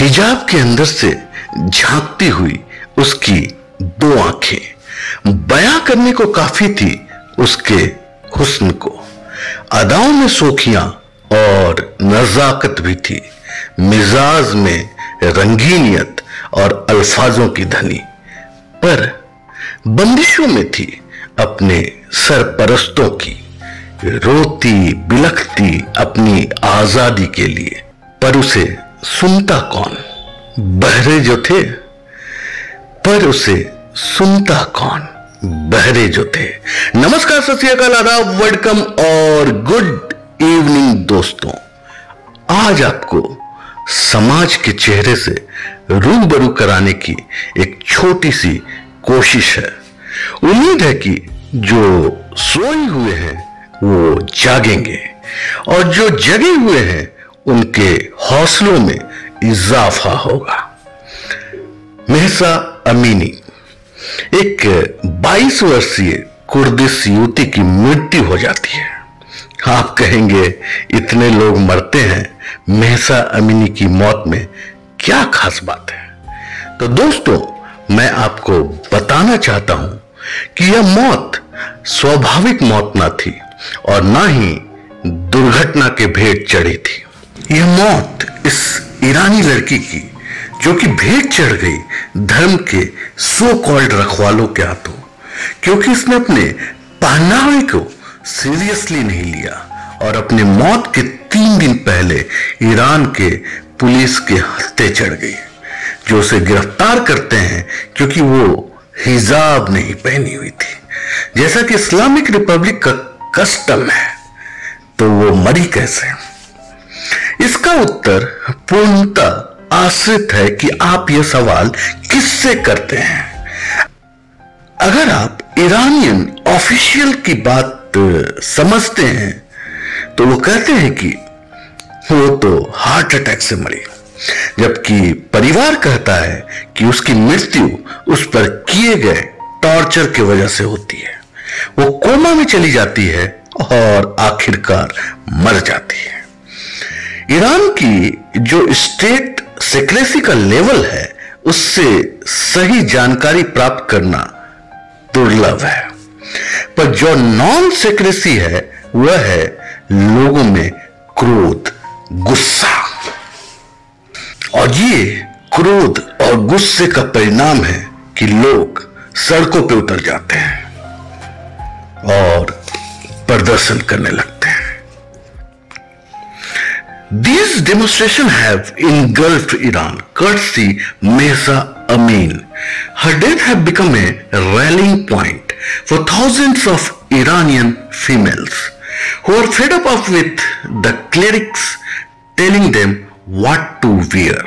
हिजाब के अंदर से झांकती हुई उसकी दो आँखें। बयां करने को काफ़ी थी उसके हुस्न को। अदाओं में सोखियाँ और नजाकत भी थी। मिजाज में रंगीनियत और अल्फाजों की धनी। पर बंदिशों में थी अपने सरपरस्तों की। रोती बिलखती अपनी आज़ादी के लिए, पर उसे सुनता कौन? बहरे जो थे, पर उसे सुनता कौन? बहरे जो थे। नमस्कार, सत आदाब वेलकम और गुड इवनिंग दोस्तों। आज आपको समाज के चेहरे से रूबरू कराने की एक छोटी सी कोशिश है। उम्मीद है कि जो सोए हुए हैं, वो जागेंगे। और जो जगे हुए हैं उनके हौसलों में इजाफा होगा। मेहसा अमीनी, एक 22 वर्षीय कुर्दिश युवती की मृत्यु हो जाती है। आप कहेंगे, इतने लोग मरते हैं, मेहसा अमीनी की मौत में क्या खास बात है? तो दोस्तों, मैं आपको बताना चाहता हूँ कि यह मौत स्वाभाविक मौत ना थी और ना ही दुर्घटना के भेंट चढ़ी थी। यह मौत इस ईरानी लड़की की, जो कि भेंट चढ़ गई धर्म के सो कॉल्ड रखवालों के हाथों, क्योंकि इसने अपने पहनावे को सीरियसली नहीं लिया और अपने मौत के तीन दिन पहले ईरान के पुलिस के हत्ते चढ़ गई, जो उसे गिरफ़्तार करते हैं क्योंकि वो हिजाब नहीं पहनी हुई थी। जैसा कि इस्लामिक रिपब्लिक का कस्टम है तो वो मरी कैसे? इसका उत्तर पूर्णतः आश्रित है कि आप यह सवाल किससे करते हैं। अगर आप ईरानियन ऑफिशियल की बात समझते हैं तो वो कहते हैं कि वो तो हार्ट अटैक से मरी, जबकि परिवार कहता है कि उसकी मृत्यु उस पर किए गए टॉर्चर की वजह से होती है। वो कोमा में चली जाती है और आखिरकार मर जाती है। ईरान की जो स्टेट सेक्रेसी का लेवल है, उससे सही जानकारी प्राप्त करना दुर्लभ है। पर जो नॉन सेक्रेसी है, वह है लोगों में क्रोध, गुस्सा। और ये क्रोध और गुस्से का परिणाम है कि लोग सड़कों पर उतर जाते हैं और प्रदर्शन करने लगते हैं। These demonstrations have engulfed Iran, courtesy Mehsa Amin. Her death has become a rallying point for thousands of Iranian females who are fed up with the clerics telling them what to wear.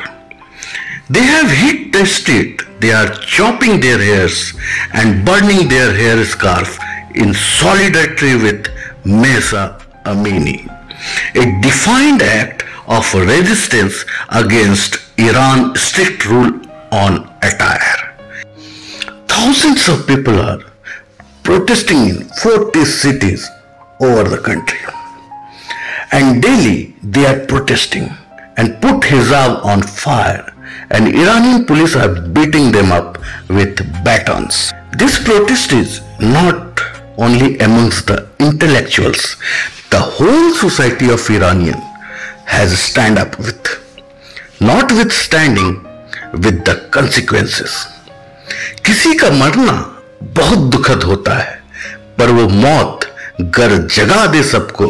They have hit the street, they are chopping their hairs and burning their hair scarf in solidarity with Mesa Amini a defined act of resistance against Iran's strict rule on attire. Thousands of people are protesting in 40 cities over the country. And daily they are protesting and put hijab on fire and Iranian police are beating them up with batons. This protest is not only amongst the intellectuals the whole society of Iranian has stand up with, notwithstanding with the consequences. किसी का मरना बहुत दुखद होता है पर वो मौत गर जगा दे सबको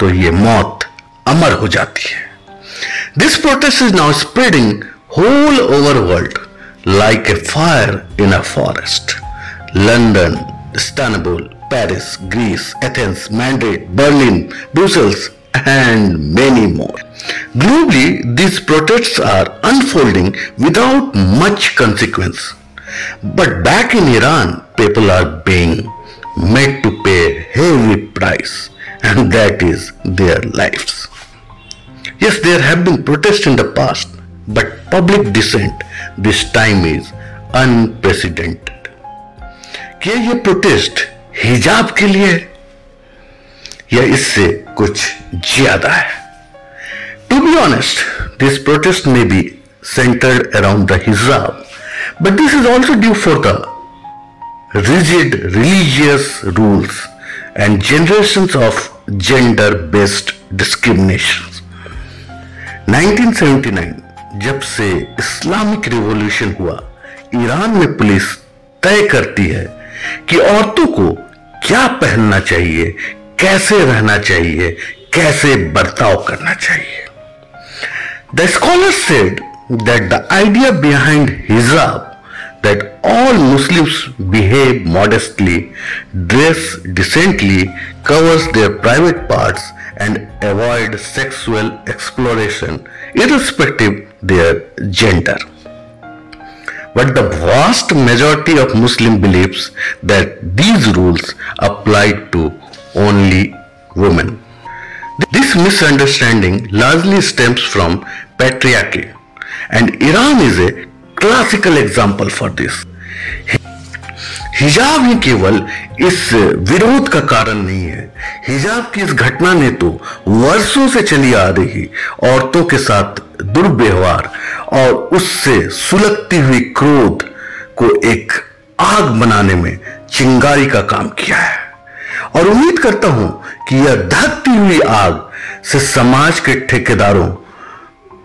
तो ये मौत अमर हो जाती है this protest is now spreading whole over world like a fire in a forest London Istanbul Paris, Greece, Athens, Madrid, Berlin, Brussels, and many more. Globally, these protests are unfolding without much consequence. But back in Iran, people are being made to pay heavy price, and that is their lives. Yes, there have been protests in the past, but public dissent this time is unprecedented. क्या ये protest हिजाब के लिए या इससे कुछ ज़्यादा है? To be honest this protest may be centered around the hijab but this is also due for the rigid religious rules and generation of gender based discrimination 1979 जब से इस्लामिक रिवोल्यूशन हुआ, ईरान में पुलिस तय करती है कि औरतों को क्या पहनना चाहिए? कैसे रहना चाहिए? कैसे बर्ताव करना चाहिए? The scholar said that the idea behind hijab that all Muslim behave modestly dress decently covers their private part and avoid sexual exploration irrespective their gender But the vast majority of Muslim believes that these rules apply to only women. This misunderstanding largely stems from patriarchy, and Iran is a classical example for this. हिजाब ही केवल इस विरोध का कारण नहीं है। हिजाब की इस घटना ने तो वर्षों से चली आ रही औरतों के साथ दुर्व्यवहार और उससे सुलगती हुई क्रोध को एक आग बनाने में चिंगारी का काम किया है। और उम्मीद करता हूँ कि यह धकती हुई आग से समाज के ठेकेदारों,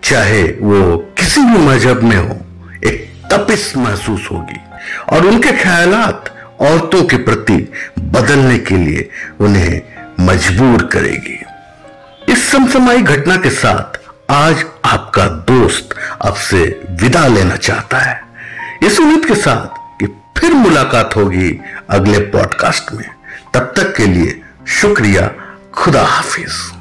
चाहे वो किसी भी मज़हब में हो, एक तपिस महसूस होगी। और उनके ख्यालात औरतों के प्रति बदलने के लिए उन्हें मजबूर करेगी। इस समसमाई घटना के साथ आज आपका दोस्त आपसे विदा लेना चाहता है। इस उम्मीद के साथ कि फिर मुलाकात होगी अगले पॉडकास्ट में। तब तक के लिए शुक्रिया, खुदा हाफिज।